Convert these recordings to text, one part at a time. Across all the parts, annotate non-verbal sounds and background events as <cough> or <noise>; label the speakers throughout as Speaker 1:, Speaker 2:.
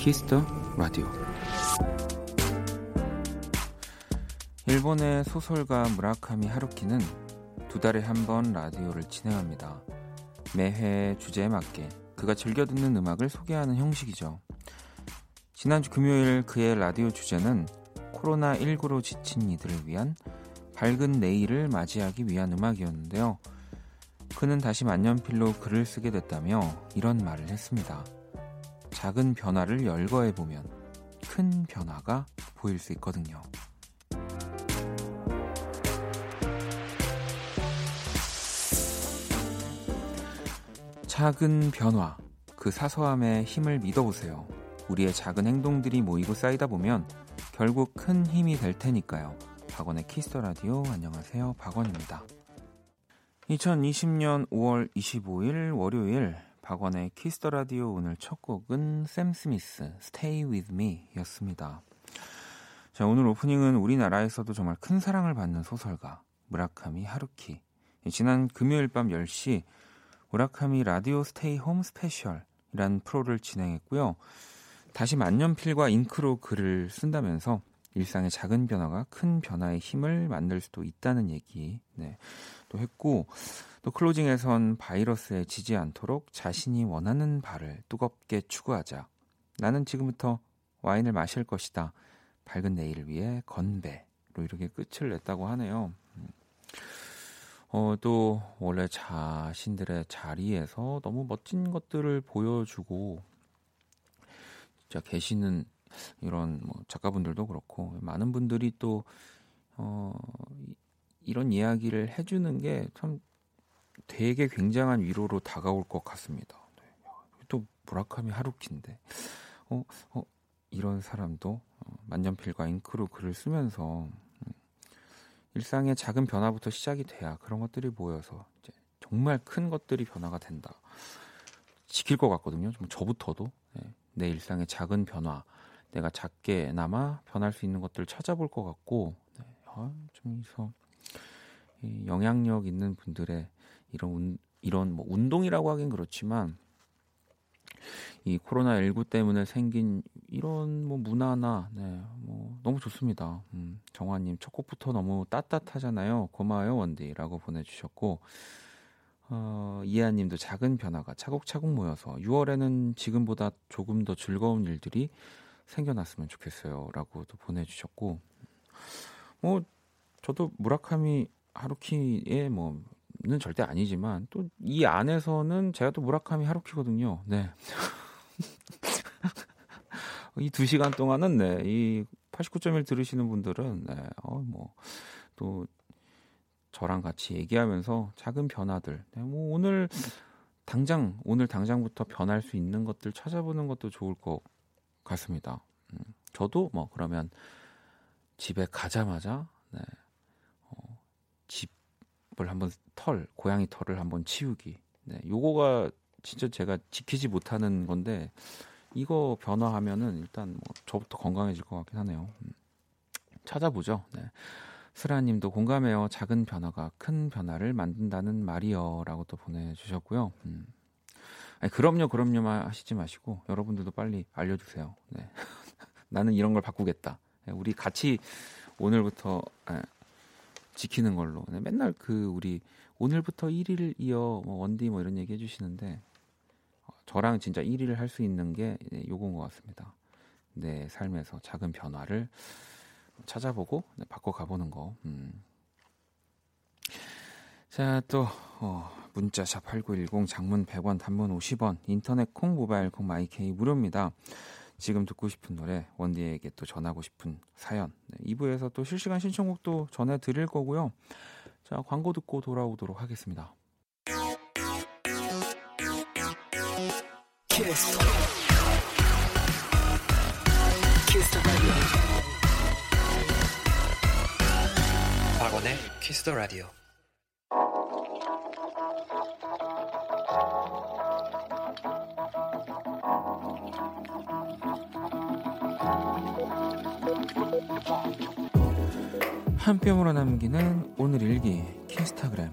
Speaker 1: Kiss the Radio 일본의 소설가 무라카미 하루키는 두 달에 한 번 라디오를 진행합니다. 매회 주제에 맞게 그가 즐겨 듣는 음악을 소개하는 형식이죠. 지난주 금요일 그의 라디오 주제는 코로나19로 지친 이들을 위한 밝은 내일을 맞이하기 위한 음악이었는데요. 그는 다시 만년필로 글을 쓰게 됐다며 이런 말을 했습니다. 작은 변화를 열거해 보면 큰 변화가 보일 수 있거든요. 작은 변화, 그 사소함에 힘을 믿어보세요. 우리의 작은 행동들이 모이고 쌓이다 보면 결국 큰 힘이 될 테니까요. 박원의 Kiss the Radio 안녕하세요. 박원입니다. 2020년 5월 25일 월요일 박원의 Kiss the Radio 오늘 첫 곡은 샘 스미스 Stay With Me였습니다. 자, 오늘 오프닝은 우리나라에서도 정말 큰 사랑을 받는 소설가 무라카미 하루키. 지난 금요일 밤 10시 무라카미 라디오 Stay Home Special이란 프로를 진행했고요. 다시 만년필과 잉크로 글을 쓴다면서 일상의 작은 변화가 큰 변화의 힘을 만들 수도 있다는 얘기 네, 또 했고 또 클로징에선 바이러스에 지지 않도록 자신이 원하는 바를 뜨겁게 추구하자. 나는 지금부터 와인을 마실 것이다. 밝은 내일을 위해 건배로 이렇게 끝을 냈다고 하네요. 음. 어, 또 원래 자신들의 자리에서 너무 멋진 것들을 보여주고 진짜 계시는 이런 뭐 작가분들도 그렇고 많은 분들이 또 어, 이런 이야기를 해주는 게 참 되게 굉장한 위로로 다가올 것 같습니다. 네. 또 무라카미 하루키인데, 어, 어, 이런 사람도 어, 만년필과 잉크로 글을 쓰면서 음, 일상의 작은 변화부터 시작이 돼야 그런 것들이 모여서 이제 정말 큰 것들이 변화가 된다. 지킬 것 같거든요. 좀 저부터도 네. 내 일상의 작은 변화, 내가 작게나마 변할 수 있는 것들을 찾아볼 것 같고, 네. 아, 좀 그래서 영향력 있는 분들의 이런 운, 이런 뭐 운동이라고 하긴 그렇지만 이 코로나 19 때문에 생긴 이런 뭐 문화나 네, 뭐 너무 좋습니다. 음, 정화님 첫 곡부터 너무 따뜻하잖아요. 고마워요 원디라고 보내주셨고 어, 이하님도 작은 변화가 차곡차곡 모여서 6월에는 지금보다 조금 더 즐거운 일들이 생겨났으면 좋겠어요라고도 보내주셨고 뭐 저도 무라카미 하루키의 뭐 는 절대 아니지만 또 이 안에서는 제가 또 무라카미 하루키거든요. 네. <laughs> 이 두 시간 동안은 네, 이 89.1 들으시는 분들은 네, 어, 뭐, 또 저랑 같이 얘기하면서 작은 변화들, 네, 뭐 오늘 당장, 오늘 당장부터 변할 수 있는 것들 찾아보는 것도 좋을 것 같습니다. 음, 저도 뭐 그러면 집에 가자마자 네, 털 한번 털 고양이 털을 한번 치우기. 네, 요거가 진짜 제가 지키지 못하는 건데 이거 변화하면은 일단 뭐 저부터 건강해질 것 같긴 하네요. 음. 찾아보죠. 네. 스라님도 공감해요. 작은 변화가 큰 변화를 만든다는 말이요라고 또 보내주셨고요. 음. 아니, 그럼요, 그럼요 하시지 마시고 여러분들도 빨리 알려주세요. 네. <laughs> 나는 이런 걸 바꾸겠다. 네, 우리 같이 오늘부터 아, 지키는 걸로. 네, 맨날 그 우리 오늘부터 1일 이어 뭐 원디 뭐 이런 얘기 해주시는데 어, 저랑 진짜 1위를 할 수 있는 게 네, 요건 것 같습니다. 내 삶에서 작은 변화를 찾아보고 네, 바꿔 가보는 거. 음. 자, 또 어, 문자 샵 8910 장문 100원 단문 50원 인터넷 콩 모바일 콩 마이케이 무료입니다. 지금 듣고 싶은 노래, 원디에게 또 전하고 싶은 사연. 네, 2부에서 또 실시간 신청곡도 전해드릴 거고요. 자, 광고 듣고 돌아오도록 하겠습니다. 박원의 키스 더 라디오. 한 뼘으로 남기는 오늘 일기 키스타그램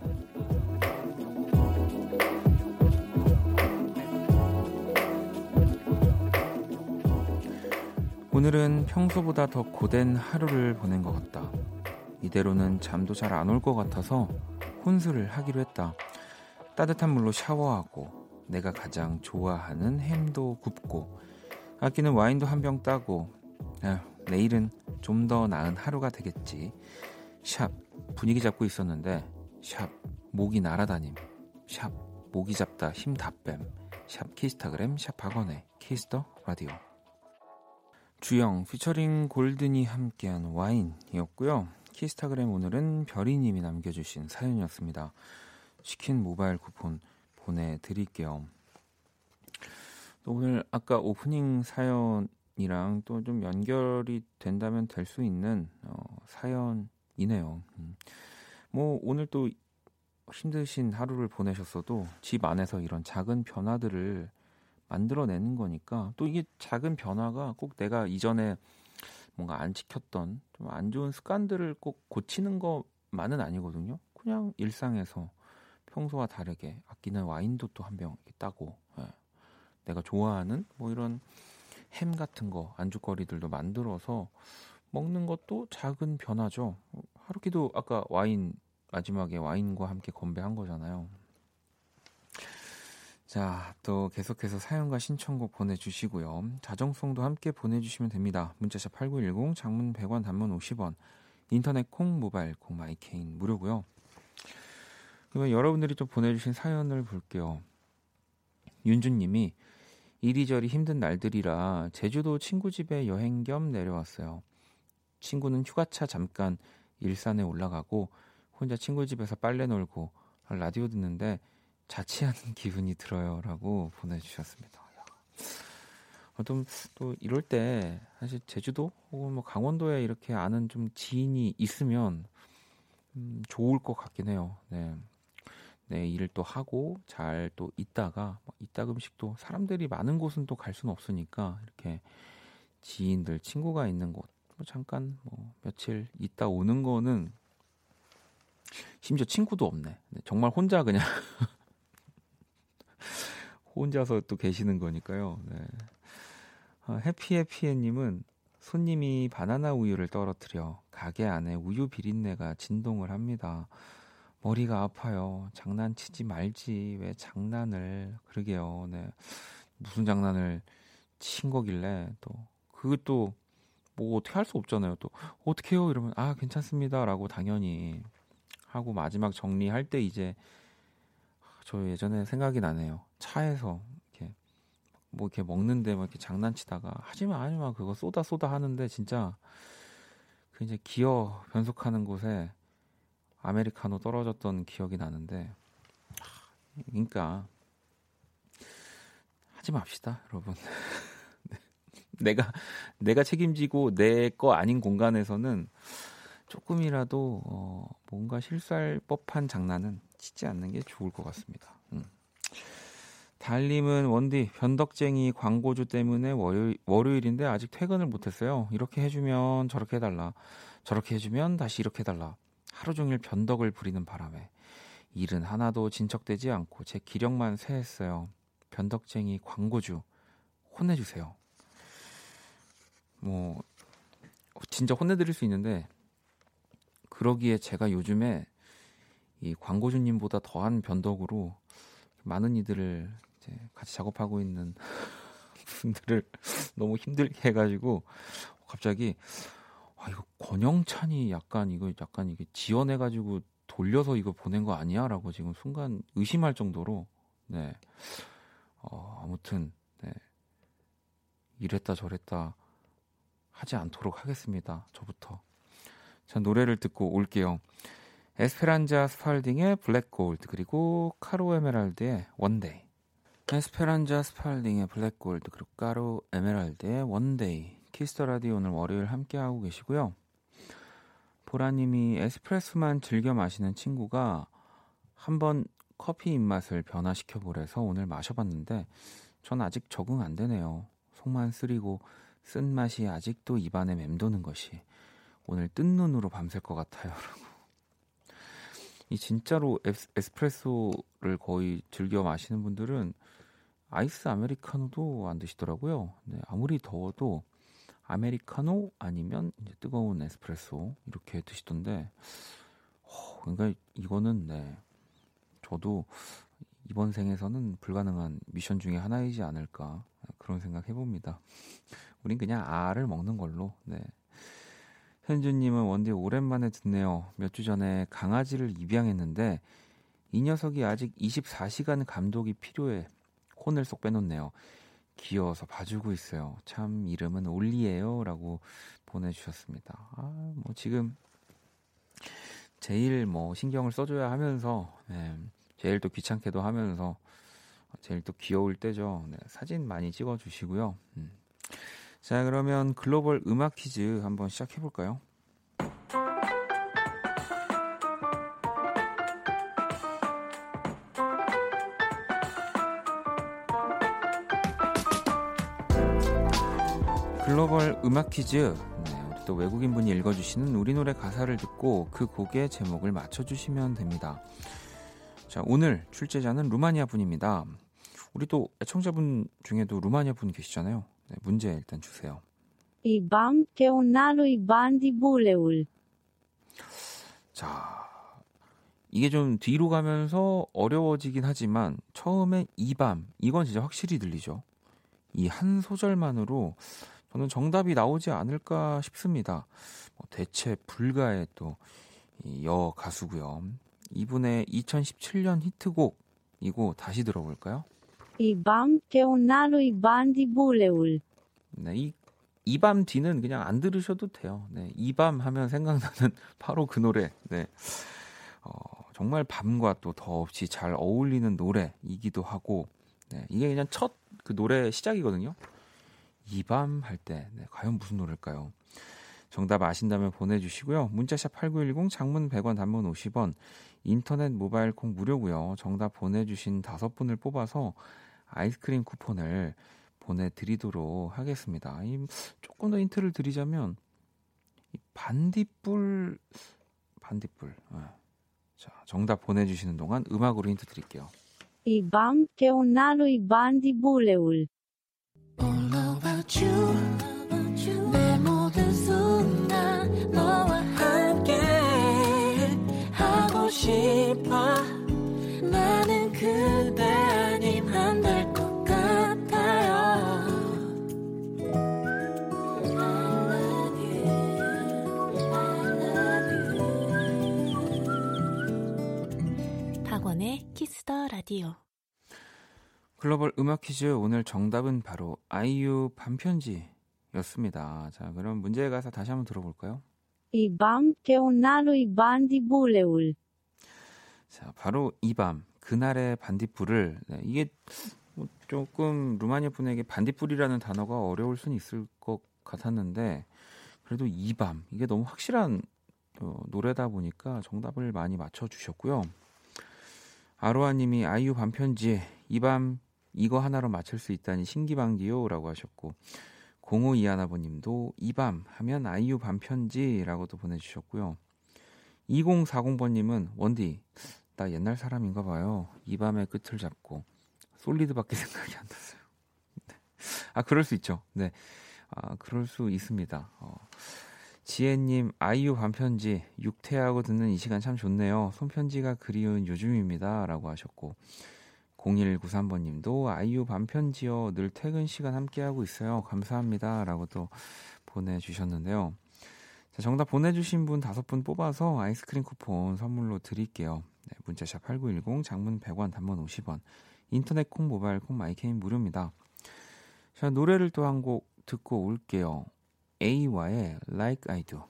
Speaker 1: 오늘은 평소보다 더 고된 하루를 보낸 것 같다. 이대로는 잠도 잘 안 올 것 같아서 혼술을 하기로 했다. 따뜻한 물로 샤워하고 내가 가장 좋아하는 햄도 굽고 아끼는 와인도 한 병 따고 에휴, 내일은 좀 더 나은 하루가 되겠지. 샵 분위기 잡고 있었는데 샵 목이 날아다님 샵 목이 잡다 힘 다 뺨 샵 키스타그램 샵 박원의 Kiss the Radio 주영 피처링 골든이 함께한 와인이었고요. 키스타그램 오늘은 별이님이 남겨주신 사연이었습니다. 치킨 모바일 쿠폰 보내드릴게요. 또 오늘 아까 오프닝 사연 이랑 또 좀 연결이 된다면 될 수 있는 어, 사연 이네요. 음. 뭐 오늘 또 힘드신 하루를 보내셨어도 집 안에서 이런 작은 변화들을 만들어내는 거니까 또 이게 작은 변화가 꼭 내가 이전에 뭔가 안 지켰던 좀 안 좋은 습관들을 꼭 고치는 것만은 아니거든요. 그냥 일상에서 평소와 다르게 아끼는 와인도 또 한 병 따고 예. 내가 좋아하는 뭐 이런 햄 같은 거 안주거리들도 만들어서 먹는 것도 작은 변화죠. 하루키도 아까 와인 마지막에 와인과 함께 건배한 거잖아요. 자, 또 계속해서 사연과 신청곡 보내주시고요. 자정송도 함께 보내주시면 됩니다. 문자샵 8910, 장문 100원, 단문 50원, 인터넷 콩, 모바일 콩, my K는 무료고요. 그러면 여러분들이 좀 보내주신 사연을 볼게요. 윤주님이 이리저리 힘든 날들이라 제주도 친구 집에 여행 겸 내려왔어요. 친구는 휴가차 잠깐 일산에 올라가고 혼자 친구 집에서 빨래 놀고 라디오 듣는데 자취하는 <laughs> 기분이 들어요라고 보내주셨습니다. 좀 또 이럴 때 사실 제주도 혹은 뭐 강원도에 이렇게 아는 좀 지인이 있으면 음, 좋을 것 같긴 해요. 네. 네, 일을 또 하고 잘 또 있다가 뭐 이따 음식도 사람들이 많은 곳은 또 갈 수는 없으니까 이렇게 지인들 친구가 있는 곳 뭐 잠깐 뭐 며칠 있다 오는 거는 심지어 친구도 없네. 정말 혼자 그냥 <laughs> 혼자서 또 계시는 거니까요. 네. 어, 해피해피해님은 손님이 바나나 우유를 떨어뜨려 가게 안에 우유 비린내가 진동을 합니다. 머리가 아파요. 장난치지 말지. 왜 장난을. 그러게요. 네. 무슨 장난을 친 거길래 또 그것도 뭐 어떻게 할 수 없잖아요. 또 어떻게 해요? 이러면 아, 괜찮습니다라고 당연히 하고 마지막 정리할 때 이제 저 예전에 생각이 나네요. 차에서 이렇게 뭐 이렇게 먹는데 막 이렇게 장난치다가 하지마 하지마 그거 쏘다 쏘다 하는데 진짜 그 이제 기어 변속하는 곳에 아메리카노 떨어졌던 기억이 나는데 그러니까 하지 맙시다, 여러분. <laughs> 내가 <laughs> 내가 책임지고 내 거 아닌 공간에서는 조금이라도 어, 뭔가 실수할 법한 장난은 치지 않는 게 좋을 것 같습니다. 음. 달님은 원디 변덕쟁이 광고주 때문에 월요일, 월요일인데 아직 퇴근을 못했어요. 이렇게 해주면 저렇게 해달라. 저렇게 해주면 다시 이렇게 해달라. 하루 종일 변덕을 부리는 바람에 일은 하나도 진척되지 않고 제 기력만 쇠했어요. 변덕쟁이 광고주 혼내주세요. 뭐 진짜 혼내드릴 수 있는데 그러기에 제가 요즘에 이 광고주님보다 더한 변덕으로 많은 이들을 이제 같이 작업하고 있는 <laughs> 분들을 너무 힘들게 해가지고 갑자기 아 이거 권영찬이 약간 이거 약간 이게 지원해가지고 돌려서 이거 보낸 거 아니야라고 지금 순간 의심할 정도로 네. 어, 아무튼 네. 이랬다 저랬다 하지 않도록 하겠습니다 저부터 자, 노래를 듣고 올게요. 에스페란자 스팔딩의 Black Gold 그리고 카로 에메랄드의 One Day. 에스페란자 스팔딩의 Black Gold 그리고 카로 에메랄드의 One Day. Kiss the Radio 오늘 월요일 함께 하고 계시고요. 보라님이 에스프레소만 즐겨 마시는 친구가 한번 커피 입맛을 변화시켜 보래서 오늘 마셔봤는데 전 아직 적응 안 되네요. 속만 쓰리고 쓴 맛이 아직도 입안에 맴도는 것이 오늘 뜬 눈으로 밤샐 것 같아요. 이 진짜로 에스, 프레소를 거의 즐겨 마시는 분들은 아이스 아메리카노도 안 드시더라고요. 네, 아무리 더워도 아메리카노 아니면 이제 뜨거운 에스프레소 이렇게 드시던데 어, 그러니까 이거는 네 저도 이번 생에서는 불가능한 미션 중에 하나이지 않을까 그런 생각 해봅니다. 우린 그냥 알을 먹는 걸로. 네. 현주님은 원디 오랜만에 듣네요. 몇 주 전에 강아지를 입양했는데 이 녀석이 아직 24시간 감독이 필요해. 혼을 쏙 빼놓네요. 귀여워서 봐주고 있어요. 참 이름은 올리예요라고 보내주셨습니다. 아, 뭐 지금 제일 뭐 신경을 써줘야 하면서 네, 제일 또 귀찮게도 하면서 제일 또 귀여울 때죠. 네, 사진 많이 찍어주시고요. 음. 자 그러면 글로벌 음악 퀴즈 한번 시작해 볼까요? 글로벌 음악 퀴즈. 네, 또 외국인 분이 읽어주시는 우리 노래 가사를 듣고 그 곡의 제목을 맞춰주시면 됩니다. 자, 오늘 출제자는 루마니아 분입니다. 우리 또 애청자분 중에도 루마니아 분 계시잖아요. 네, 문제 일단 주세요.
Speaker 2: 이밤 테오나로 이반디 볼레울.
Speaker 1: 자, 이게 좀 뒤로 가면서 어려워지긴 하지만 처음에 이밤 이건 진짜 확실히 들리죠. 이 한 소절만으로 저는 정답이 나오지 않을까 싶습니다. 뭐 대체 불가의 또 여 가수고요. 이분의 2017년 히트곡이고 다시 들어볼까요?
Speaker 2: 이밤 테오나로 이반디 볼레울.
Speaker 1: 네, 이 이 밤 뒤는 그냥 안 들으셔도 돼요. 네, 이 밤 하면 생각나는 <laughs> 바로 그 노래. 네. 어, 정말 밤과 또 더없이 잘 어울리는 노래이기도 하고, 네, 이게 그냥 첫 그 노래 시작이거든요. 이 밤 할 때, 네, 과연 무슨 노래일까요? 정답 아신다면 보내주시고요. 문자샵 8910 장문 100원 단문 50원 인터넷 모바일 콩 무료고요. 정답 보내주신 다섯 분을 뽑아서 아이스크림 쿠폰을 보내드리도록 하겠습니다. 이, 조금 더 힌트를 드리자면 이 반딧불 반딧불 네. 자 정답 보내주시는 동안 음악으로 힌트 드릴게요.
Speaker 2: 이밤 테오나로 이반디 볼레울
Speaker 3: 내 라디오
Speaker 1: 글로벌 음악 퀴즈 오늘 정답은 바로 아이유 반편지였습니다. 자 그럼 문제의 가사 다시 한번 들어볼까요?
Speaker 2: 이밤 테오나로 이반디 볼레울
Speaker 1: 자 바로 이 밤 그날의 반딧불을 네, 이게 뭐 조금 루마니아 분에게 반딧불이라는 단어가 어려울 수는 있을 것 같았는데 그래도 이 밤 이게 너무 확실한 어, 노래다 보니까 정답을 많이 맞춰 주셨고요. 아로아님이 아이유 반편지 이 밤 이거 하나로 맞출 수 있다니 신기방기요라고 하셨고 0521아버님도 이 밤 하면 아이유 반편지라고도 보내주셨고요. 2040번님은 원디 나 옛날 사람인가 봐요. 이 밤의 끝을 잡고 솔리드밖에 <laughs> 생각이 안 났어요. 네. 아 그럴 수 있죠. 네, 아 그럴 수 있습니다. 어. 지혜님 아이유 반편지 육퇴하고 듣는 이 시간 참 좋네요. 손편지가 그리운 요즘입니다 라고 하셨고 0193번 님도 아이유 밤편지요 늘 퇴근 시간 함께하고 있어요. 감사합니다 라고 또 보내주셨는데요. 자, 정답 보내주신 분 다섯 분 뽑아서 아이스크림 쿠폰 선물로 드릴게요. 네, 문자샵 8910 장문 100원 단문 50원 인터넷 콩 모바일 콩 my K는 무료입니다. 자 노래를 또 한 곡 듣고 올게요. A와의 Like I Do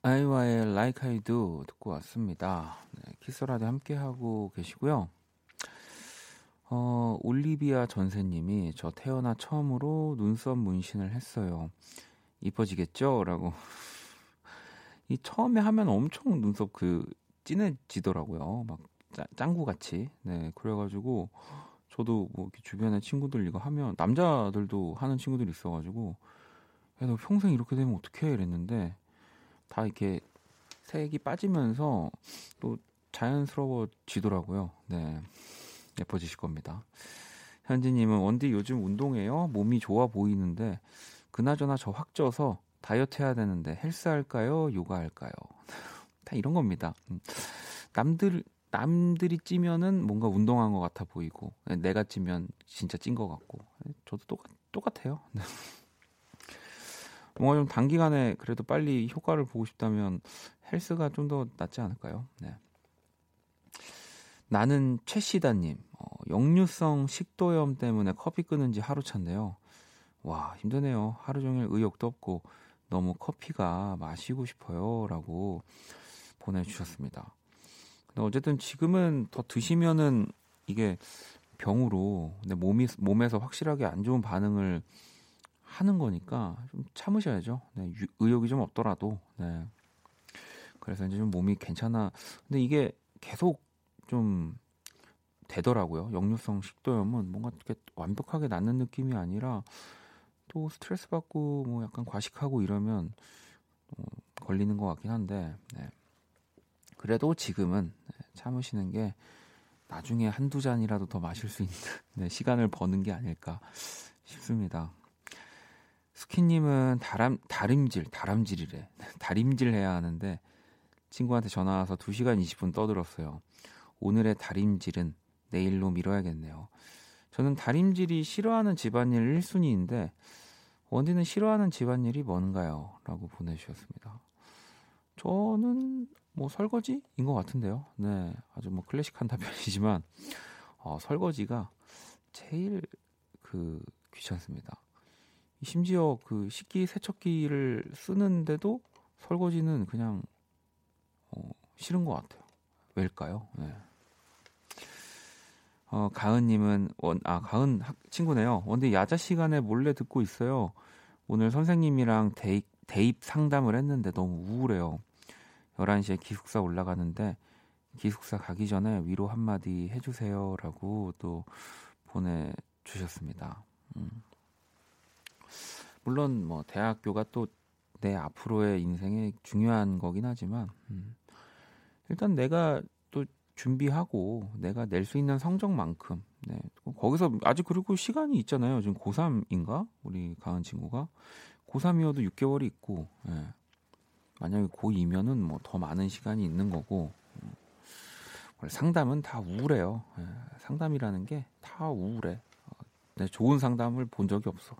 Speaker 1: 아이와의 Like I Do 듣고 왔습니다. 네, 키스라도 함께하고 계시고요. 어, 올리비아 전세님이 저 태어나 처음으로 눈썹 문신을 했어요. 이뻐지겠죠? 라고. <laughs> 이 처음에 하면 엄청 눈썹 그 진해지더라고요. 막 짱구 같이. 네, 그래가지고 저도 뭐 주변에 친구들 이거 하면 남자들도 하는 친구들이 있어가지고 야, 너 평생 이렇게 되면 어떡해? 이랬는데 다 이렇게 색이 빠지면서 또 자연스러워지더라고요. 네. 예뻐지실 겁니다. 현지님은 원디 요즘 운동해요? 몸이 좋아 보이는데 그나저나 저 확 쪄서 다이어트 해야 되는데 헬스 할까요? 요가 할까요? <laughs> 다 이런 겁니다. 음. 남들 남들이 찌면은 뭔가 운동한 것 같아 보이고 내가 찌면 진짜 찐 것 같고 저도 똑같 똑같아요. <laughs> 네. 뭔가 좀 단기간에 그래도 빨리 효과를 보고 싶다면 헬스가 좀 더 낫지 않을까요? 네. 나는 최시다님, 어, 역류성 식도염 때문에 커피 끊은 지 하루 차인데요. 와, 힘드네요. 하루 종일 의욕도 없고 너무 커피가 마시고 싶어요. 라고 보내주셨습니다. 근데 어쨌든 지금은 더 드시면은 이게 병으로 내 몸이, 몸에서 확실하게 안 좋은 반응을 하는 거니까 좀 참으셔야죠. 네, 의욕이 좀 없더라도. 네. 그래서 이제 좀 몸이 괜찮아. 근데 이게 계속 좀 되더라고요. 역류성 식도염은 뭔가 이렇게 완벽하게 낫는 느낌이 아니라 또 스트레스 받고 뭐 약간 과식하고 이러면 어, 걸리는 것 같긴 한데 네. 그래도 지금은 네, 참으시는 게 나중에 한두 잔이라도 더 마실 수 있는 네, 시간을 버는 게 아닐까 싶습니다. 스키님은 다람, 다림질, 다람질이래. <laughs> 다림질 해야 하는데 친구한테 전화 와서 2시간 20분 떠들었어요. 오늘의 다림질은 내일로 미뤄야겠네요. 저는 다림질이 싫어하는 집안일 1순위인데 원디는 싫어하는 집안일이 뭔가요? 라고 보내주셨습니다. 저는 뭐 설거지인 것 같은데요. 네, 아주 뭐 클래식한 답변이지만 어, 설거지가 제일 그 귀찮습니다. 심지어 그 식기 세척기를 쓰는데도 설거지는 그냥 어, 싫은 것 같아요. 왜일까요? 네. 어, 가은님은 원, 아 가은 학, 친구네요. 원데 야자 시간에 몰래 듣고 있어요. 오늘 선생님이랑 대입, 대입 상담을 했는데 너무 우울해요. 11시에 기숙사 올라가는데 기숙사 가기 전에 위로 한마디 해주세요라고 또 보내주셨습니다. 음. 물론 뭐 대학교가 또 내 앞으로의 인생에 중요한 거긴 하지만 음. 일단 내가 또 준비하고 내가 낼 수 있는 성적만큼 네. 거기서 아직 그리고 시간이 있잖아요. 지금 고3인가? 우리 가은 친구가 고3이어도 6개월이 있고 예. 만약에 고2면은 뭐 더 많은 시간이 있는 거고 음. 상담은 다 우울해요. 예. 상담이라는 게 다 우울해. 어, 네, 좋은 상담을 본 적이 없어.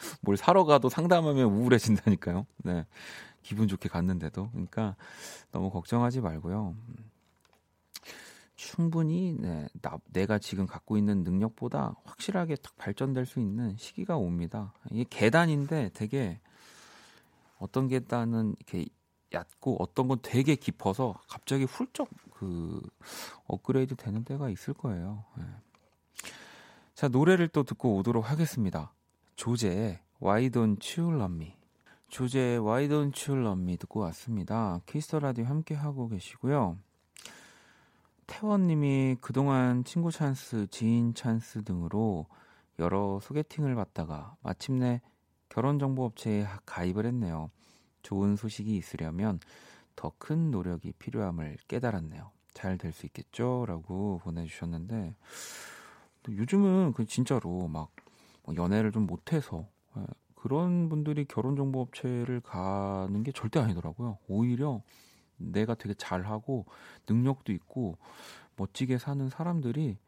Speaker 1: <laughs> 뭘 사러 가도 상담하면 우울해진다니까요. 네. 기분 좋게 갔는데도. 그러니까 너무 걱정하지 말고요. 충분히 네, 나, 내가 지금 갖고 있는 능력보다 확실하게 딱 발전될 수 있는 시기가 옵니다. 이게 계단인데 되게 어떤 계단은 이렇게 얕고 어떤 건 되게 깊어서 갑자기 훌쩍 그 업그레이드 되는 때가 있을 거예요. 네. 자 노래를 또 듣고 오도록 하겠습니다. 조제의 Why Don't You Love Me 조제의 Why Don't You Love Me 듣고 왔습니다. Kiss the Radio 함께 하고 계시고요. 태원님이 그동안 친구 찬스, 지인 찬스 등으로 여러 소개팅을 받다가 마침내 결혼정보업체에 가입을 했네요. 좋은 소식이 있으려면 더 큰 노력이 필요함을 깨달았네요. 잘 될 수 있겠죠? 라고 보내주셨는데, 요즘은 그 진짜로 막뭐 연애를 좀 못해서 예, 그런 분들이 결혼 정보 업체를 가는 게 절대 아니더라고요. 오히려 내가 되게 잘하고 능력도 있고 멋지게 사는 사람들이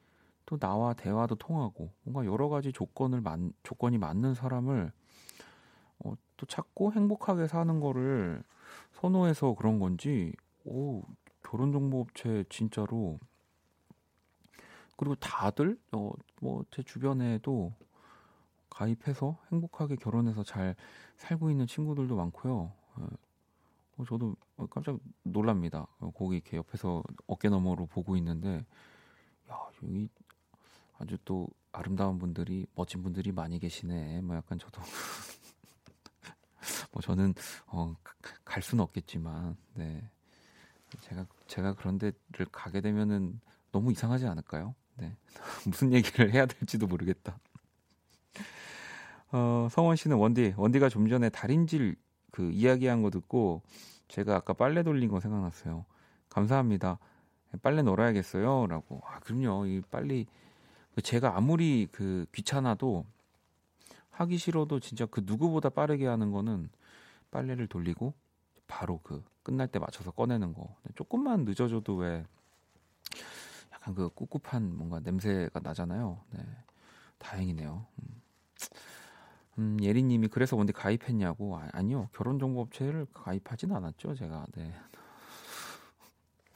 Speaker 1: 또 나와 대화도 통하고 뭔가 여러 가지 조건을 만, 조건이 맞는 사람을 어, 또 찾고 행복하게 사는 거를 선호해서 그런 건지 오 결혼 정보 업체 진짜로 그리고 다들 어, 뭐 제 주변에도 가입해서 행복하게 결혼해서 잘 살고 있는 친구들도 많고요. 예. 어, 저도 깜짝 놀랍니다. 어, 거기 이렇게 옆에서 어깨 너머로 보고 있는데, 야, 여기 아주 또 아름다운 분들이, 멋진 분들이 많이 계시네. 뭐 약간 저도. <laughs> 뭐 저는, 어, 갈 수는 없겠지만, 네. 제가, 제가 그런 데를 가게 되면은 너무 이상하지 않을까요? 네. <laughs> 무슨 얘기를 해야 될지도 모르겠다. 어, 성원 씨는 원디, 원디가 좀 전에 달인질 그 이야기한 거 듣고 제가 아까 빨래 돌린 거 생각났어요. 감사합니다. 빨래 널어야겠어요. 라고. 아, 그럼요. 이 빨리, 제가 아무리 그 귀찮아도 하기 싫어도 진짜 그 누구보다 빠르게 하는 거는 빨래를 돌리고 바로 그 끝날 때 맞춰서 꺼내는 거. 조금만 늦어져도 왜 약간 그 꿉꿉한 뭔가 냄새가 나잖아요. 네. 다행이네요. 음. 음, 예리님이 그래서 뭔데 가입했냐고 아, 니요 결혼정보업체를 가입하진 않았죠 제가 네.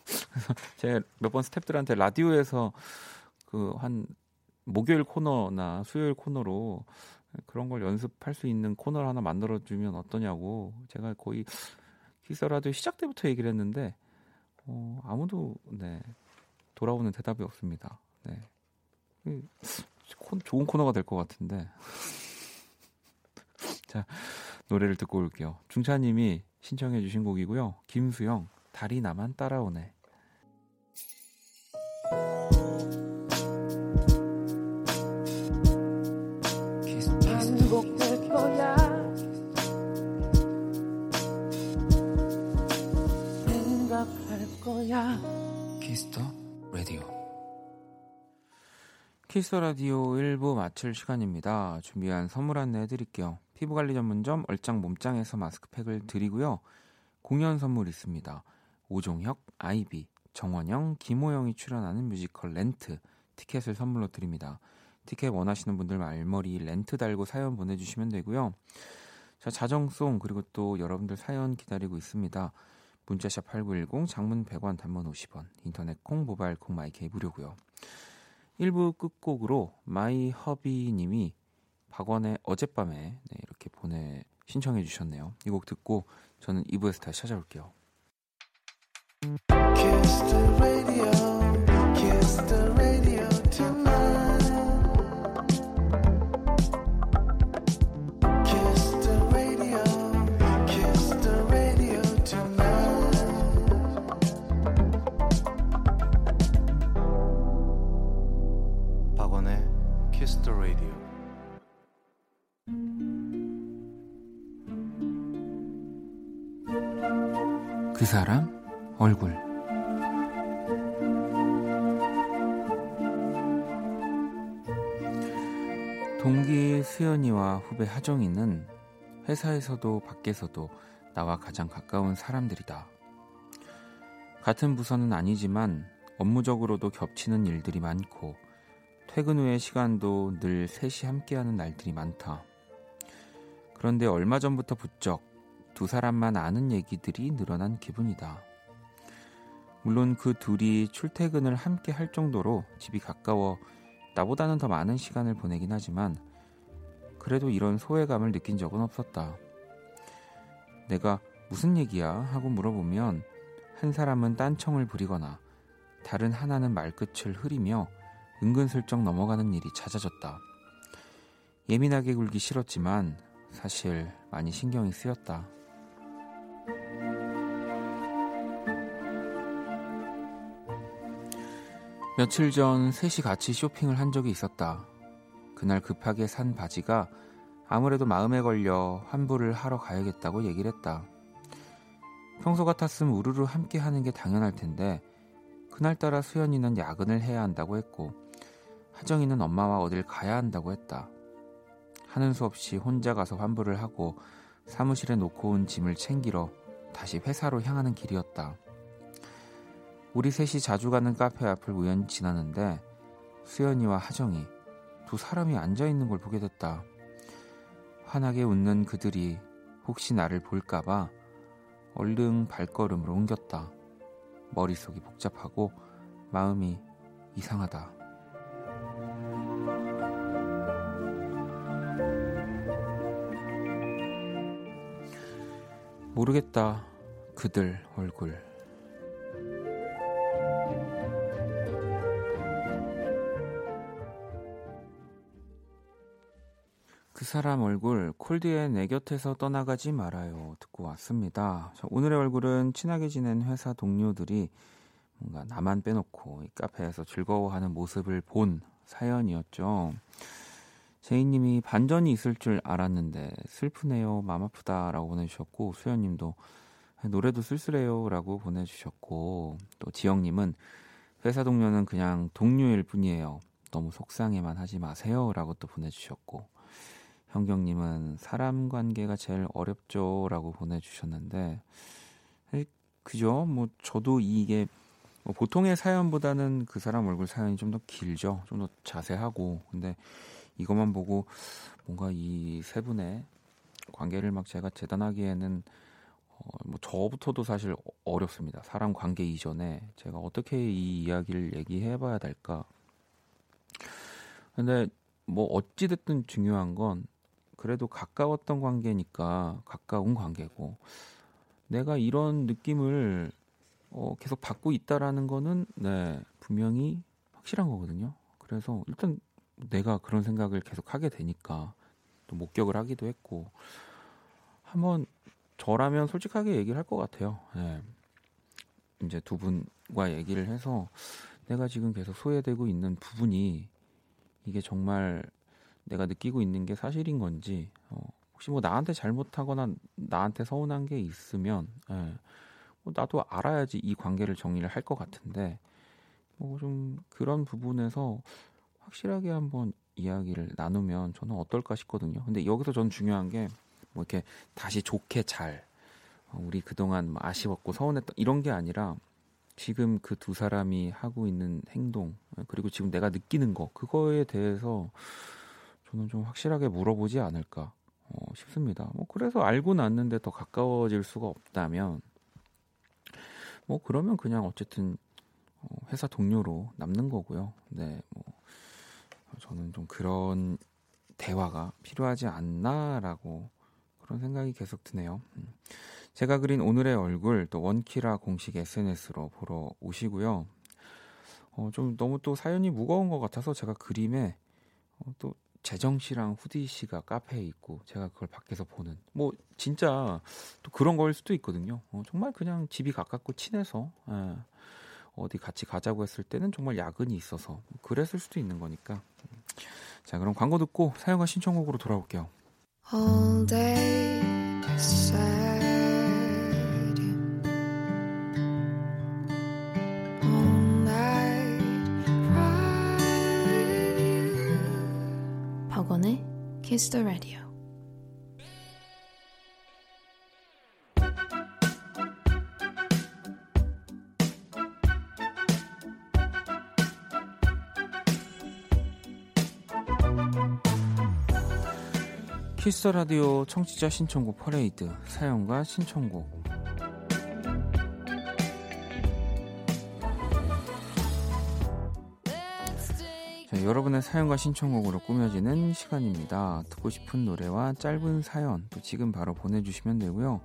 Speaker 1: <laughs> 그래서 제가 몇 번 스탭들한테 라디오에서 그 한 목요일 코너나 수요일 코너로 그런 걸 연습할 수 있는 코너를 하나 만들어 주면 어떠냐고 제가 거의 키스 라디오 시작 때부터 얘기를 했는데 어, 아무도 네 돌아오는 대답이 없습니다. 네. 좋은 코너가 될 것 같은데. <laughs> <laughs> 자, 노래를 듣고 올게요. 중차님이 신청해 주신 곡이고요. 김수영, 달이 나만 따라오네. 반복될 거야. 생각할 거야. Kiss the Radio. Kiss the Radio 1부 마칠 시간입니다. 준비한 선물 안내 해 드릴게요. 피부관리 전문점 얼짱 몸짱에서 마스크팩을 드리고요. 공연 선물 있습니다. 오종혁, 아이비, 정원영, 김호영이 출연하는 뮤지컬 렌트 티켓을 선물로 드립니다. 티켓 원하시는 분들 말머리 렌트 달고 사연 보내주시면 되고요. 자, 자정송 그리고 또 여러분들 사연 기다리고 있습니다. 문자샵 8910 장문 100원 단문 50원 인터넷 콩 모바일 콩 my K 무료고요. 1부 끝곡으로 마이 허비 님이 박원의 어젯밤에 네, 이렇게 보내 신청해 주셨네요. 이 곡 듣고 저는 2부에서 다시 찾아올게요. 그 사람 얼굴 동기 수연이와 후배 하정이는 회사에서도 밖에서도 나와 가장 가까운 사람들이다. 같은 부서는 아니지만 업무적으로도 겹치는 일들이 많고 퇴근 후의 시간도 늘 셋이 함께하는 날들이 많다. 그런데 얼마 전부터 부쩍 두 사람만 아는 얘기들이 늘어난 기분이다. 물론 그 둘이 출퇴근을 함께 할 정도로 집이 가까워 나보다는 더 많은 시간을 보내긴 하지만 그래도 이런 소외감을 느낀 적은 없었다. 내가 무슨 얘기야? 하고 물어보면 한 사람은 딴청을 부리거나 다른 하나는 말끝을 흐리며 은근슬쩍 넘어가는 일이 잦아졌다. 예민하게 굴기 싫었지만 사실 많이 신경이 쓰였다. 며칠 전 셋이 같이 쇼핑을 한 적이 있었다. 그날 급하게 산 바지가 아무래도 마음에 걸려 환불을 하러 가야겠다고 얘기를 했다. 평소 같았으면 우르르 함께 하는 게 당연할 텐데 그날따라 수연이는 야근을 해야 한다고 했고 하정이는 엄마와 어딜 가야 한다고 했다. 하는 수 없이 혼자 가서 환불을 하고 사무실에 놓고 온 짐을 챙기러 다시 회사로 향하는 길이었다. 우리 셋이 자주 가는 카페 앞을 우연히 지나는데 수연이와 하정이 두 사람이 앉아 있는 걸 보게 됐다. 환하게 웃는 그들이 혹시 나를 볼까봐 얼른 발걸음을 옮겼다. 머릿속이 복잡하고 마음이 이상하다. 모르겠다. 그들 얼굴. 사람 얼굴 콜드의 내 곁에서 떠나가지 말아요 듣고 왔습니다. 오늘의 얼굴은 친하게 지낸 회사 동료들이 뭔가 나만 빼놓고 이 카페에서 즐거워하는 모습을 본 사연이었죠. 제이님이 반전이 있을 줄 알았는데 슬프네요, 맘 아프다라고 보내주셨고 수연님도 노래도 쓸쓸해요라고 보내주셨고 또 지영님은 회사 동료는 그냥 동료일 뿐이에요. 너무 속상해만 하지 마세요라고 또 보내주셨고 현경님은 사람 관계가 제일 어렵죠라고 보내주셨는데 그죠? 뭐 저도 이게 뭐 보통의 사연보다는 그 사람 얼굴 사연이 좀 더 길죠, 좀 더 자세하고 근데 이것만 보고 뭔가 이 세 분의 관계를 막 제가 재단하기에는 어, 뭐 저부터도 사실 어렵습니다. 사람 관계 이전에 제가 어떻게 이 이야기를 얘기해봐야 될까. 근데 뭐 어찌 됐든 중요한 건 그래도 가까웠던 관계니까 가까운 관계고 내가 이런 느낌을 어, 계속 받고 있다라는 거는 네 분명히 확실한 거거든요. 그래서 일단 내가 그런 생각을 계속 하게 되니까 또 목격을 하기도 했고 한번 저라면 솔직하게 얘기를 할 것 같아요. 네. 이제 두 분과 얘기를 해서 내가 지금 계속 소외되고 있는 부분이 이게 정말 내가 느끼고 있는 게 사실인 건지 어, 혹시 뭐 나한테 잘못하거나 나한테 서운한 게 있으면 예, 뭐 나도 알아야지 이 관계를 정리를 할 것 같은데 뭐 좀 그런 부분에서 확실하게 한번 이야기를 나누면 저는 어떨까 싶거든요. 근데 여기서 저는 중요한 게 뭐 이렇게 다시 좋게 잘 어, 우리 그동안 뭐 아쉬웠고 서운했던 이런 게 아니라 지금 그 두 사람이 하고 있는 행동 그리고 지금 내가 느끼는 거 그거에 대해서 저는 좀 확실하게 물어보지 않을까 어, 싶습니다. 뭐 그래서 알고 났는데 더 가까워질 수가 없다면 뭐 그러면 그냥 어쨌든 어, 회사 동료로 남는 거고요. 네, 뭐 저는 좀 그런 대화가 필요하지 않나라고 그런 생각이 계속 드네요. 음. 제가 그린 오늘의 얼굴 또 원키라 공식 SNS로 보러 오시고요. 어, 좀 너무 또 사연이 무거운 것 같아서 제가 그림에 어, 또 재정 씨랑 후디 씨가 카페에 있고 제가 그걸 밖에서 보는 뭐 진짜 또 그런 거일 수도 있거든요. 어, 정말 그냥 집이 가깝고 친해서 예, 어디 같이 가자고 했을 때는 정말 야근이 있어서 그랬을 수도 있는 거니까. 자 그럼 광고 듣고 사연과 신청곡으로 돌아올게요. Kiss the Radio. 키스 라디오 청취자 신청곡 퍼레이드 사연과 신청곡 여러분의 사연과 신청곡으로 꾸며지는 시간입니다. 듣고 싶은 노래와 짧은 사연 또 지금 바로 보내주시면 되고요.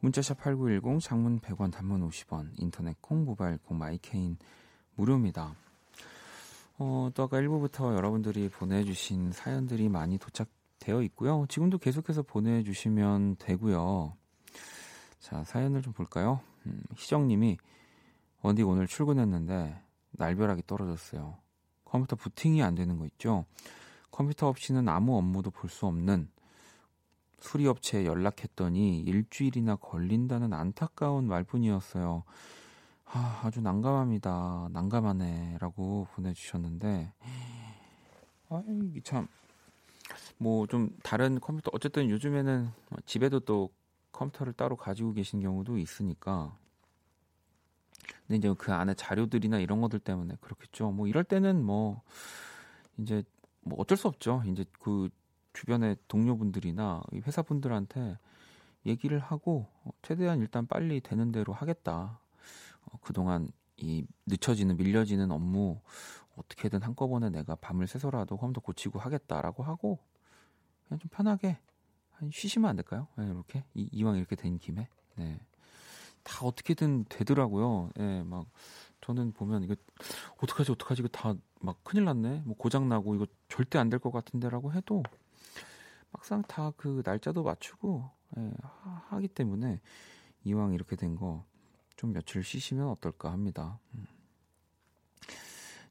Speaker 1: 문자샵 8910 장문 100원 단문 50원 인터넷 콩 모바일 콩 my K는 무료입니다. 어, 또 아까 1부부터 여러분들이 보내주신 사연들이 많이 도착되어 있고요. 지금도 계속해서 보내주시면 되고요. 자 사연을 좀 볼까요? 음, 희정님이 원디 오늘 출근했는데 날벼락이 떨어졌어요. 컴퓨터 부팅이 안 되는 거 있죠. 컴퓨터 없이는 아무 업무도 볼 수 없는 수리업체에 연락했더니 일주일이나 걸린다는 안타까운 말뿐이었어요. 아, 아주 난감합니다. 난감하네. 라고 보내주셨는데, 아이, 참, 뭐 좀 다른 컴퓨터, 어쨌든 요즘에는 집에도 또 컴퓨터를 따로 가지고 계신 경우도 있으니까, 근데 이제 그 안에 자료들이나 이런 것들 때문에 그렇겠죠. 뭐 이럴 때는 뭐 이제 뭐 어쩔 수 없죠. 이제 그 주변의 동료분들이나 회사분들한테 얘기를 하고 어, 최대한 일단 빨리 되는 대로 하겠다. 어, 그동안 이 늦춰지는 밀려지는 업무 어떻게든 한꺼번에 내가 밤을 새서라도 컴퓨터 고치고 하겠다라고 하고 그냥 좀 편하게 쉬시면 안 될까요? 네, 이렇게 이, 이왕 이렇게 된 김에 네. 다 어떻게든 되더라고요. 예, 막 저는 보면 이거 어떡하지 어떡하지 이거 다 막 큰일 났네. 뭐 고장 나고 이거 절대 안 될 것 같은데라고 해도 막상 다 그 날짜도 맞추고 예, 하기 때문에 이왕 이렇게 된 거 좀 며칠 쉬시면 어떨까 합니다. 음.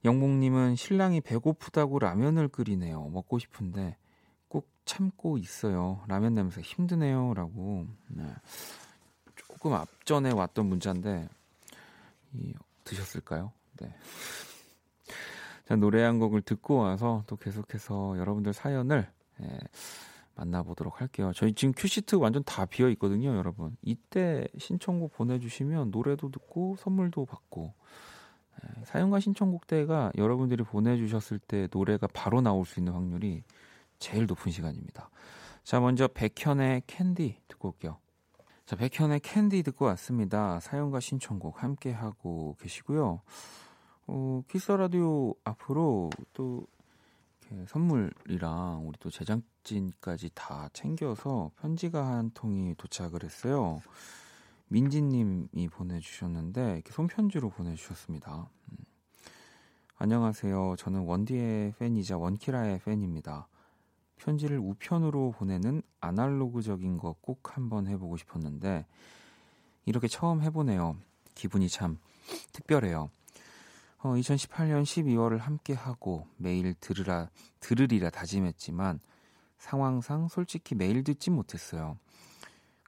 Speaker 1: 영봉님은 신랑이 배고프다고 라면을 끓이네요. 먹고 싶은데 꼭 참고 있어요. 라면 냄새 힘드네요라고. 네. 조금 앞전에 왔던 문자인데 이, 드셨을까요? 네. 자, 노래 한 곡을 듣고 와서 또 계속해서 여러분들 사연을 예, 만나보도록 할게요. 저희 지금 큐시트 완전 다 비어 있거든요, 여러분. 이때 신청곡 보내주시면 노래도 듣고 선물도 받고 네, 사연과 신청곡 때가 여러분들이 보내주셨을 때 노래가 바로 나올 수 있는 확률이 제일 높은 시간입니다. 자, 먼저 백현의 캔디 듣고 올게요. 자, 백현의 캔디 듣고 왔습니다. 사연과 신청곡 함께 하고 계시고요. 어, Kiss the Radio 앞으로 또 선물이랑 우리 또 제작진까지 다 챙겨서 편지가 한 통이 도착을 했어요. 민지님이 보내주셨는데 이렇게 손편지로 보내주셨습니다. 음. 안녕하세요. 저는 원디의 팬이자 원키라의 팬입니다. 편지를 우편으로 보내는 아날로그적인 거 꼭 한번 해보고 싶었는데 이렇게 처음 해보네요. 기분이 참 특별해요. 어, 2018년 12월을 함께 하고 매일 들으라 들으리라 다짐했지만 상황상 솔직히 매일 듣지 못했어요.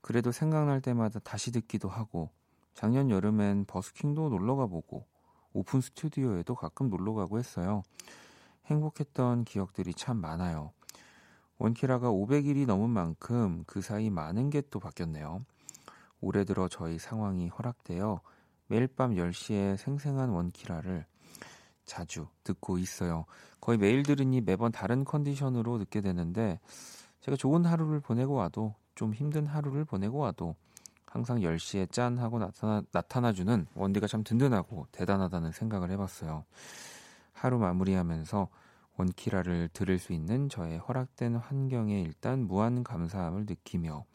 Speaker 1: 그래도 생각날 때마다 다시 듣기도 하고 작년 여름엔 버스킹도 놀러 가보고 오픈 스튜디오에도 가끔 놀러 가고 했어요. 행복했던 기억들이 참 많아요. 원키라가 500일이 넘은 만큼 그 사이 많은 게 또 바뀌었네요. 올해 들어 저희 상황이 허락되어 매일 밤 10시에 생생한 원키라를 자주 듣고 있어요. 거의 매일 들으니 매번 다른 컨디션으로 듣게 되는데 제가 좋은 하루를 보내고 와도 좀 힘든 하루를 보내고 와도 항상 10시에 짠 하고 나타나, 나타나주는 원디가 참 든든하고 대단하다는 생각을 해봤어요. 하루 마무리하면서 원키라를 들을 수 있는 저의 허락된 환경에 일단 무한 감사함을 느끼며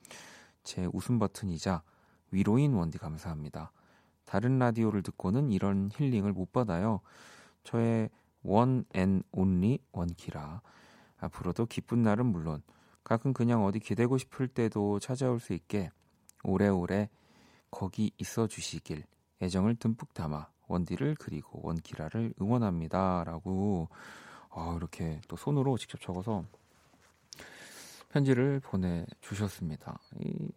Speaker 1: 제 웃음 버튼이자 위로인 원디 감사합니다. 다른 라디오를 듣고는 이런 힐링을 못 받아요. 저의 One and only 원키라. 앞으로도 기쁜 날은 물론 가끔 그냥 어디 기대고 싶을 때도 찾아올 수 있게 오래오래 거기 있어 주시길 애정을 듬뿍 담아 원디를 그리고 원키라를 응원합니다. 라고 어, 이렇게 또 손으로 직접 적어서 편지를 보내주셨습니다. 이,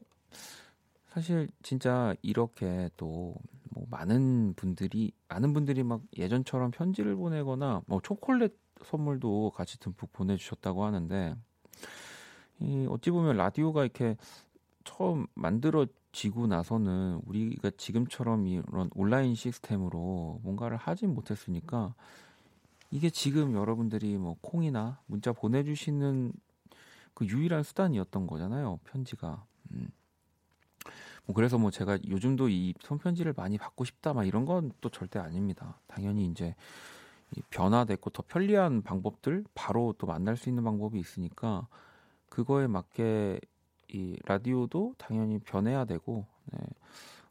Speaker 1: 사실 진짜 이렇게 또 뭐 많은 분들이 많은 분들이 막 예전처럼 편지를 보내거나 뭐 초콜릿 선물도 같이 듬뿍 보내주셨다고 하는데 이 어찌 보면 라디오가 이렇게 처음 만들어지고 나서는 우리가 지금처럼 이런 온라인 시스템으로 뭔가를 하진 못했으니까 이게 지금 여러분들이 뭐 콩이나 문자 보내주시는 그 유일한 수단이었던 거잖아요 편지가. 음. 뭐 그래서 뭐 제가 요즘도 이 손편지를 많이 받고 싶다 막 이런 건 또 절대 아닙니다. 당연히 이제 변화됐고 더 편리한 방법들 바로 또 만날 수 있는 방법이 있으니까 그거에 맞게 이 라디오도 당연히 변해야 되고 네.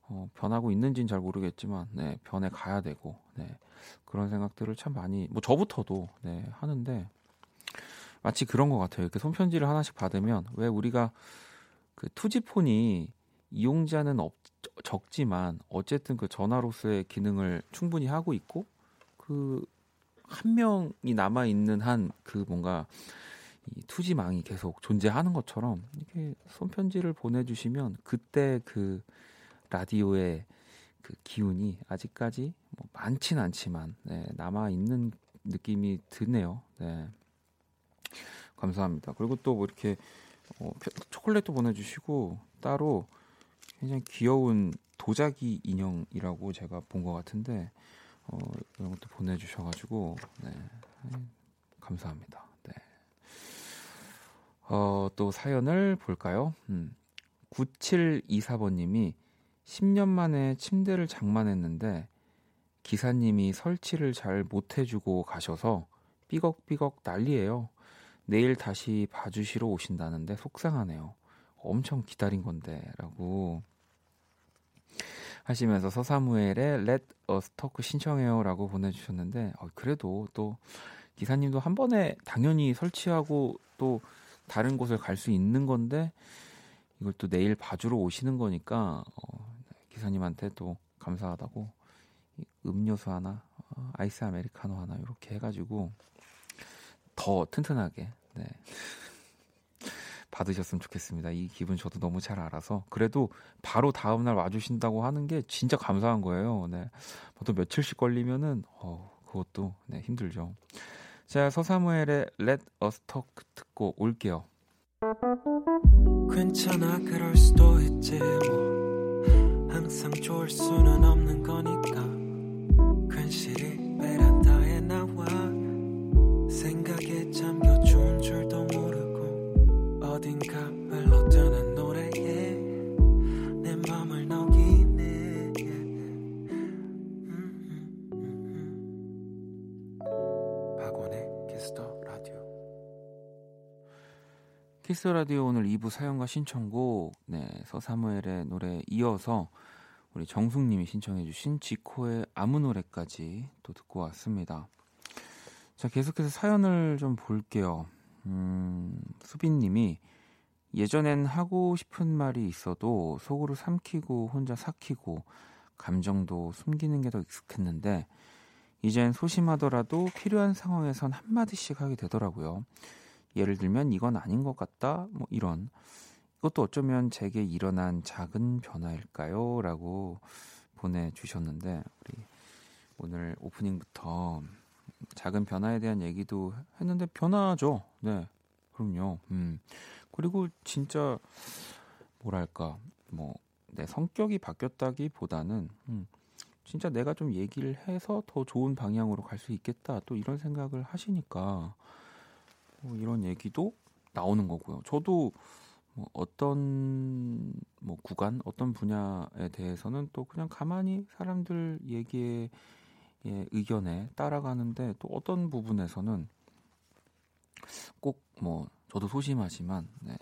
Speaker 1: 어, 변하고 있는지는 잘 모르겠지만 네, 변해 가야 되고 네. 그런 생각들을 참 많이 뭐 저부터도 네, 하는데 마치 그런 것 같아요. 이렇게 손편지를 하나씩 받으면 왜 우리가 그 투지폰이 이용자는 없, 적지만 어쨌든 그 전화로서의 기능을 충분히 하고 있고 그 한 명이 남아 있는 한 그 뭔가 이 투지망이 계속 존재하는 것처럼 이렇게 손편지를 보내주시면 그때 그 라디오의 그 기운이 아직까지 뭐 많진 않지만 네, 남아 있는 느낌이 드네요. 네. 감사합니다. 그리고 또 뭐 이렇게 어, 초콜릿도 보내주시고 따로 굉장히 귀여운 도자기 인형이라고 제가 본 것 같은데 어, 이런 것도 보내주셔가지고 네, 감사합니다. 네. 어, 또 사연을 볼까요? 음, 9724번님이 10년 만에 침대를 장만했는데 기사님이 설치를 잘 못해주고 가셔서 삐걱삐걱 난리예요. 내일 다시 봐주시러 오신다는데 속상하네요. 엄청 기다린 건데 라고 하시면서 서사무엘의 Let Us Talk 신청해요 라고 보내주셨는데 어, 그래도 또 기사님도 한 번에 당연히 설치하고 또 다른 곳을 갈 수 있는 건데 이걸 또 내일 봐주러 오시는 거니까 어, 기사님한테 또 감사하다고 음료수 하나 어, 아이스 아메리카노 하나 이렇게 해가지고 더 튼튼하게 네. 받으셨으면 좋겠습니다. 이 기분 저도 너무 잘 알아서 그래도 바로 다음 날 와주신다고 하는 게 진짜 감사한 거예요. 네, 보통 며칠씩 걸리면은 어, 그것도 네, 힘들죠. 자 서사무엘의 Let Us Talk 듣고 올게요.
Speaker 4: 괜찮아 그럴 수도 있지 뭐. 항상 좋을 수는 없는 거니까. 괜시리 베란다에 나와. 생각에 잠겨 키스 라디오
Speaker 1: 오늘 2부 사연과 신청곡 네, 서사무엘의 노래 이어서 우리 정숙 님이 신청해 주신 지코의 아무 노래까지 또 듣고 왔습니다. 자 계속해서 사연을 좀 볼게요. 음, 수빈 님이 예전엔 하고 싶은 말이 있어도 속으로 삼키고 혼자 삭히고 감정도 숨기는 게 더 익숙했는데 이젠 소심하더라도 필요한 상황에선 한마디씩 하게 되더라고요. 예를 들면 이건 아닌 것 같다 뭐 이런 이것도 어쩌면 제게 일어난 작은 변화일까요? 라고 보내주셨는데 우리 오늘 오프닝부터 작은 변화에 대한 얘기도 했는데 변화죠. 네, 그럼요. 음 그리고 진짜 뭐랄까 뭐 내 성격이 바뀌었다기보다는 음, 진짜 내가 좀 얘기를 해서 더 좋은 방향으로 갈 수 있겠다 또 이런 생각을 하시니까 뭐 이런 얘기도 나오는 거고요. 저도 뭐 어떤 뭐 구간, 어떤 분야에 대해서는 또 그냥 가만히 사람들 얘기에 예, 의견에 따라가는데 또 어떤 부분에서는 꼭 뭐 저도 소심하지만 네.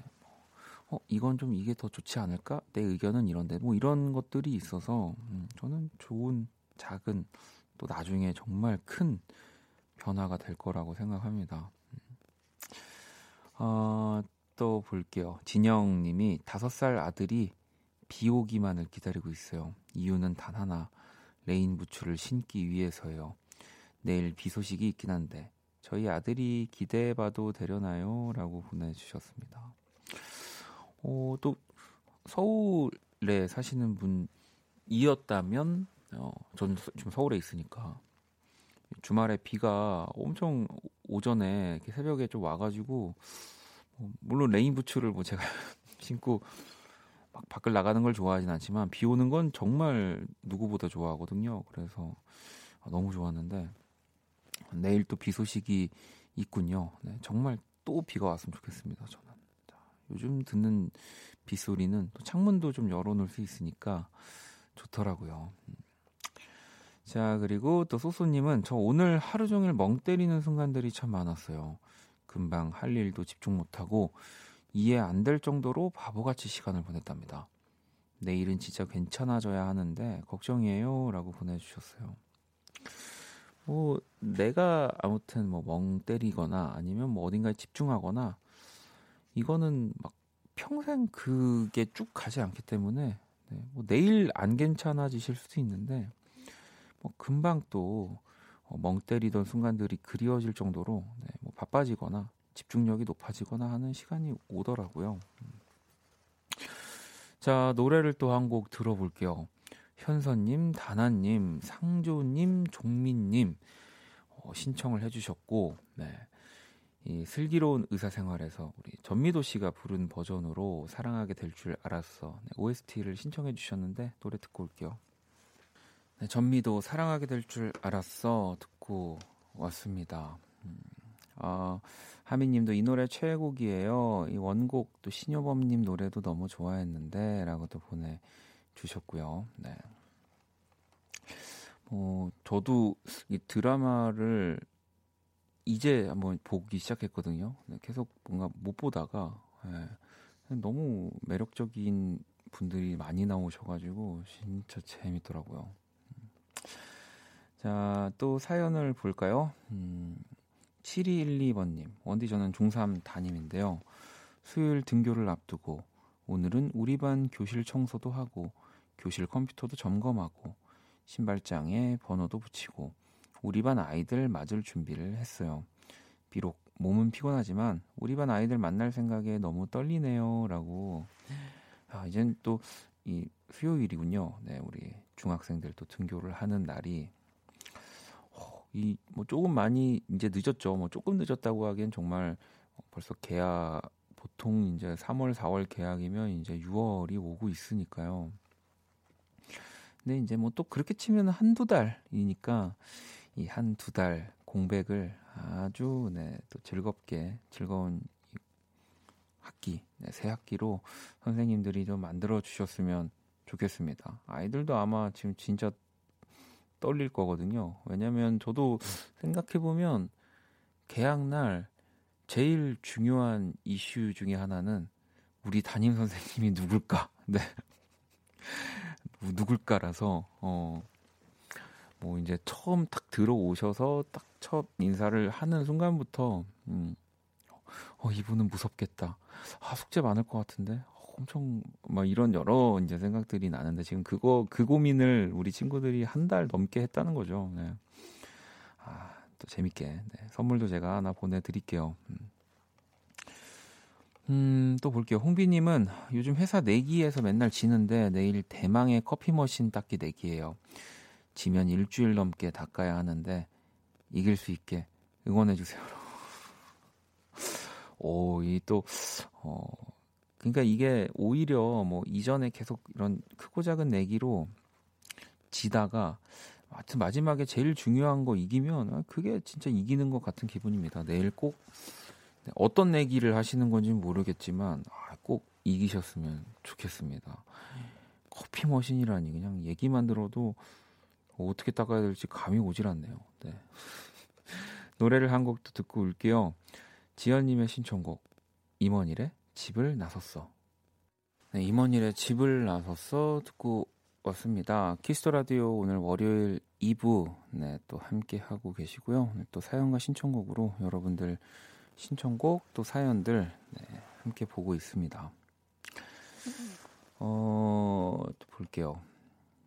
Speaker 1: 어, 이건 좀 이게 더 좋지 않을까? 내 의견은 이런데 뭐 이런 것들이 있어서 음, 저는 좋은 작은 또 나중에 정말 큰 변화가 될 거라고 생각합니다. 어, 또 볼게요. 진영 님이 다섯 살 아들이 비 오기만을 기다리고 있어요. 이유는 단 하나, 레인 부츠를 신기 위해서예요. 내일 비 소식이 있긴 한데 저희 아들이 기대해 봐도 되려나요? 라고 보내 주셨습니다. 어, 또 서울에 사시는 분이었다면 어, 저는 지금 서울에 있으니까 주말에 비가 엄청 오전에 이렇게 새벽에 좀 와가지고 뭐 물론 레인 부츠를 뭐 제가 <laughs> 신고 막 밖을 나가는 걸 좋아하진 않지만 비 오는 건 정말 누구보다 좋아하거든요. 그래서 너무 좋았는데 내일 또 비 소식이 있군요. 네, 정말 또 비가 왔으면 좋겠습니다. 저는 자, 요즘 듣는 비 소리는 또 창문도 좀 열어놓을 수 있으니까 좋더라고요. 음. 자 그리고 또 소소님은 저 오늘 하루 종일 멍 때리는 순간들이 참 많았어요. 금방 할 일도 집중 못하고 이해 안 될 정도로 바보같이 시간을 보냈답니다. 내일은 진짜 괜찮아져야 하는데 걱정이에요. 라고 보내주셨어요. 뭐, 내가 아무튼 뭐 멍 때리거나 아니면 뭐 어딘가에 집중하거나 이거는 막 평생 그게 쭉 가지 않기 때문에 네, 뭐 내일 안 괜찮아지실 수도 있는데 뭐 금방 또멍 어, 때리던 순간들이 그리워질 정도로 네, 뭐 바빠지거나 집중력이 높아지거나 하는 시간이 오더라고요. 음. 자, 노래를 또 한 곡 들어볼게요. 현선님, 다나님, 상조님, 종민님 어, 신청을 해주셨고, 네. 이 슬기로운 의사생활에서 우리 전미도 씨가 부른 버전으로 사랑하게 될 줄 알았어. 네, OST를 신청해 주셨는데 노래 듣고 올게요. 네, 전미도 사랑하게 될 줄 알았어 듣고 왔습니다. 음, 아, 하미님도 이 노래 최애곡이에요. 이 원곡 또 신효범님 노래도 너무 좋아했는데라고 도 보내 주셨고요. 네. 어, 저도 이 드라마를 이제 한번 보기 시작했거든요. 네, 계속 뭔가 못 보다가 네, 너무 매력적인 분들이 많이 나오셔가지고 진짜 재밌더라고요. 자, 또 사연을 볼까요? 음, 7212번님, 원디 저는 중3 담임인데요. 수요일 등교를 앞두고 오늘은 우리 반 교실 청소도 하고 교실 컴퓨터도 점검하고 신발장에 번호도 붙이고 우리 반 아이들 맞을 준비를 했어요. 비록 몸은 피곤하지만 우리 반 아이들 만날 생각에 너무 떨리네요. 라고. 아, 이젠 또 이 수요일이군요. 네, 우리 중학생들 또 등교를 하는 날이 이 뭐 조금 많이 이제 늦었죠. 뭐 조금 늦었다고 하기엔 정말 벌써 개학 보통 이제 3월, 4월 계약이면 이제 6월이 오고 있으니까요. 근데 이제 뭐 또 그렇게 치면 한두 달이니까 이 한 두 달 공백을 아주 네, 또 즐겁게 즐거운 학기, 네, 새 학기로 선생님들이 좀 만들어 주셨으면 좋겠습니다. 아이들도 아마 지금 진짜 떨릴 거거든요. 왜냐면 저도 생각해 보면 개학 날 제일 중요한 이슈 중에 하나는 우리 담임 선생님이 누굴까? <laughs> 네. 누굴까라서 어. 뭐 이제 처음 딱 들어오셔서 딱 첫 인사를 하는 순간부터 음, 어 이분은 무섭겠다. 아 숙제 많을 것 같은데 어, 엄청 막 이런 여러 이제 생각들이 나는데 지금 그거 그 고민을 우리 친구들이 한 달 넘게 했다는 거죠. 네. 아 또 재밌게 네. 선물도 제가 하나 보내드릴게요. 음. 음, 또 볼게요. 홍비님은 요즘 회사 내기에서 맨날 지는데 내일 대망의 커피 머신 닦기 내기예요. 지면 일주일 넘게 닦아야 하는데 이길 수 있게 응원해 주세요. 오, 이 또 어, 그러니까 이게 오히려 뭐 이전에 계속 이런 크고 작은 내기로 지다가 하여튼 마지막에 제일 중요한 거 이기면 아, 그게 진짜 이기는 것 같은 기분입니다. 내일 꼭 어떤 내기를 하시는 건지 모르겠지만 아, 꼭 이기셨으면 좋겠습니다. 커피 머신이라니 그냥 얘기만 들어도 어떻게 닦아야 될지 감이 오질 않네요. 네. <laughs> 노래를 한 곡도 듣고 올게요. 지연님의 신청곡 임원일의 집을 나섰어. 네, 임헌일의 집을 나섰어 듣고 왔습니다. Kiss the Radio 오늘 월요일 2부 네, 또 함께 하고 계시고요. 또 사연과 신청곡으로 여러분들 신청곡 또 사연들 네, 함께 보고 있습니다. 어, 또 볼게요.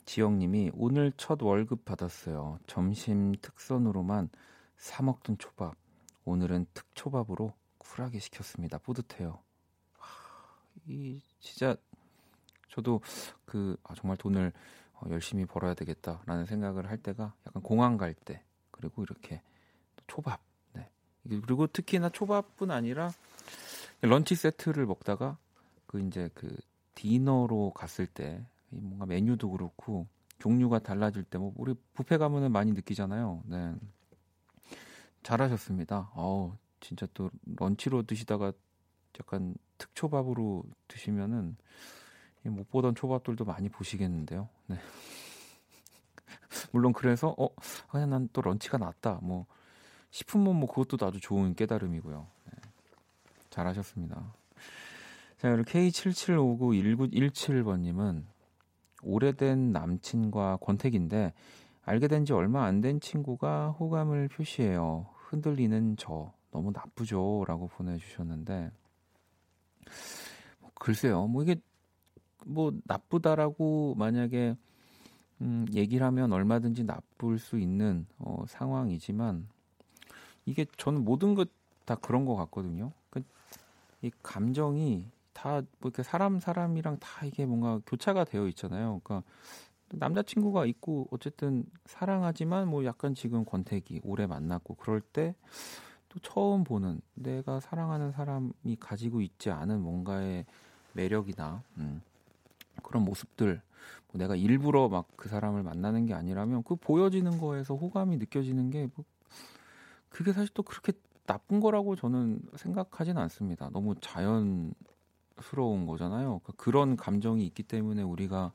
Speaker 1: 지영님이 오늘 첫 월급 받았어요. 점심 특선으로만 사 먹던 초밥. 오늘은 특초밥으로 쿨하게 시켰습니다. 뿌듯해요. 이 진짜 저도 그 아, 정말 돈을 어, 열심히 벌어야 되겠다라는 생각을 할 때가 약간 공항 갈 때 그리고 이렇게 초밥 네 그리고 특히나 초밥뿐 아니라 런치 세트를 먹다가 그 이제 그 디너로 갔을 때 뭔가 메뉴도 그렇고 종류가 달라질 때 뭐 우리 뷔페 가면은 많이 느끼잖아요. 네. 잘하셨습니다. 어우, 진짜 또 런치로 드시다가 약간 특초밥으로 드시면은 못 보던 초밥들도 많이 보시겠는데요. 네. <laughs> 물론 그래서 어 그냥 난 또 런치가 낫다 뭐 싶으면 뭐 그것도 아주 좋은 깨달음이고요. 네. 잘하셨습니다. 자, 그리고 K77591917번님은 오래된 남친과 권태기인데 알게 된 지 얼마 안 된 친구가 호감을 표시해요. 흔들리는 저 너무 나쁘죠? 라고 보내주셨는데 뭐 글쎄요. 뭐 이게 뭐 나쁘다라고 만약에 음, 얘기를 하면 얼마든지 나쁠 수 있는 어, 상황이지만 이게 저는 모든 것 다 그런 것 같거든요. 그, 이 감정이 다 뭐 이렇게 사람 사람이랑 다 이게 뭔가 교차가 되어 있잖아요. 그러니까 남자친구가 있고 어쨌든 사랑하지만 뭐 약간 지금 권태기 오래 만났고 그럴 때 또 처음 보는 내가 사랑하는 사람이 가지고 있지 않은 뭔가의 매력이나 음, 그런 모습들 뭐 내가 일부러 막 그 사람을 만나는 게 아니라면 그 보여지는 거에서 호감이 느껴지는 게 뭐, 그게 사실 또 그렇게 나쁜 거라고 저는 생각하진 않습니다. 너무 자연 스러운 거잖아요. 그러니까 그런 감정이 있기 때문에 우리가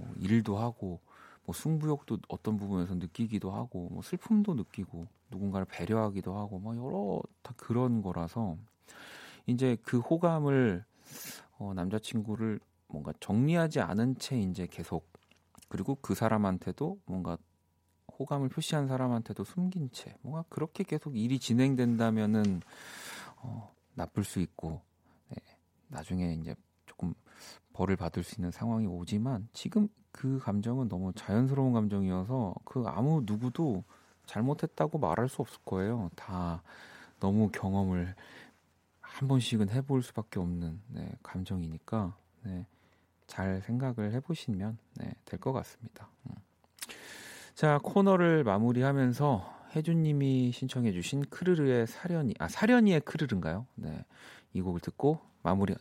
Speaker 1: 뭐 일도 하고 뭐 승부욕도 어떤 부분에서 느끼기도 하고 뭐 슬픔도 느끼고 누군가를 배려하기도 하고 뭐 여러 다 그런 거라서 이제 그 호감을 어, 남자친구를 뭔가 정리하지 않은 채 이제 계속 그리고 그 사람한테도 뭔가 호감을 표시한 사람한테도 숨긴 채 뭔가 그렇게 계속 일이 진행된다면은 어, 나쁠 수 있고 나중에 이제 조금 벌을 받을 수 있는 상황이 오지만 지금 그 감정은 너무 자연스러운 감정이어서 그 아무 누구도 잘못했다고 말할 수 없을 거예요. 다 너무 경험을 한 번씩은 해볼 수밖에 없는 네, 감정이니까 네, 잘 생각을 해보시면 네, 될것 같습니다. 음. 자 코너를 마무리하면서 혜준님이 신청해주신 크르르의 사련이, 아, 사련이의 크르르인가요? 네. 이 곡을 듣고 마무리,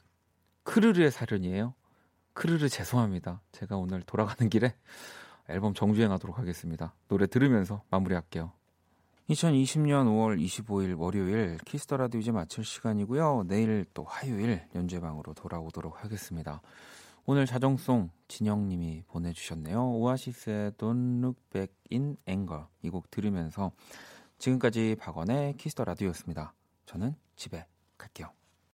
Speaker 1: 크르르의 사련이에요? 크르르 죄송합니다. 제가 오늘 돌아가는 길에 앨범 정주행하도록 하겠습니다. 노래 들으면서 마무리할게요. 2020년 5월 25일 월요일 Kiss the Radio 이제 마칠 시간이고요. 내일 또 화요일 연재방으로 돌아오도록 하겠습니다. 오늘 자정송 진영님이 보내주셨네요. 오아시스의 Don't Look Back in Anger 이 곡 들으면서 지금까지 박원의 키스터 라디오였습니다. 저는 집에 갈게요.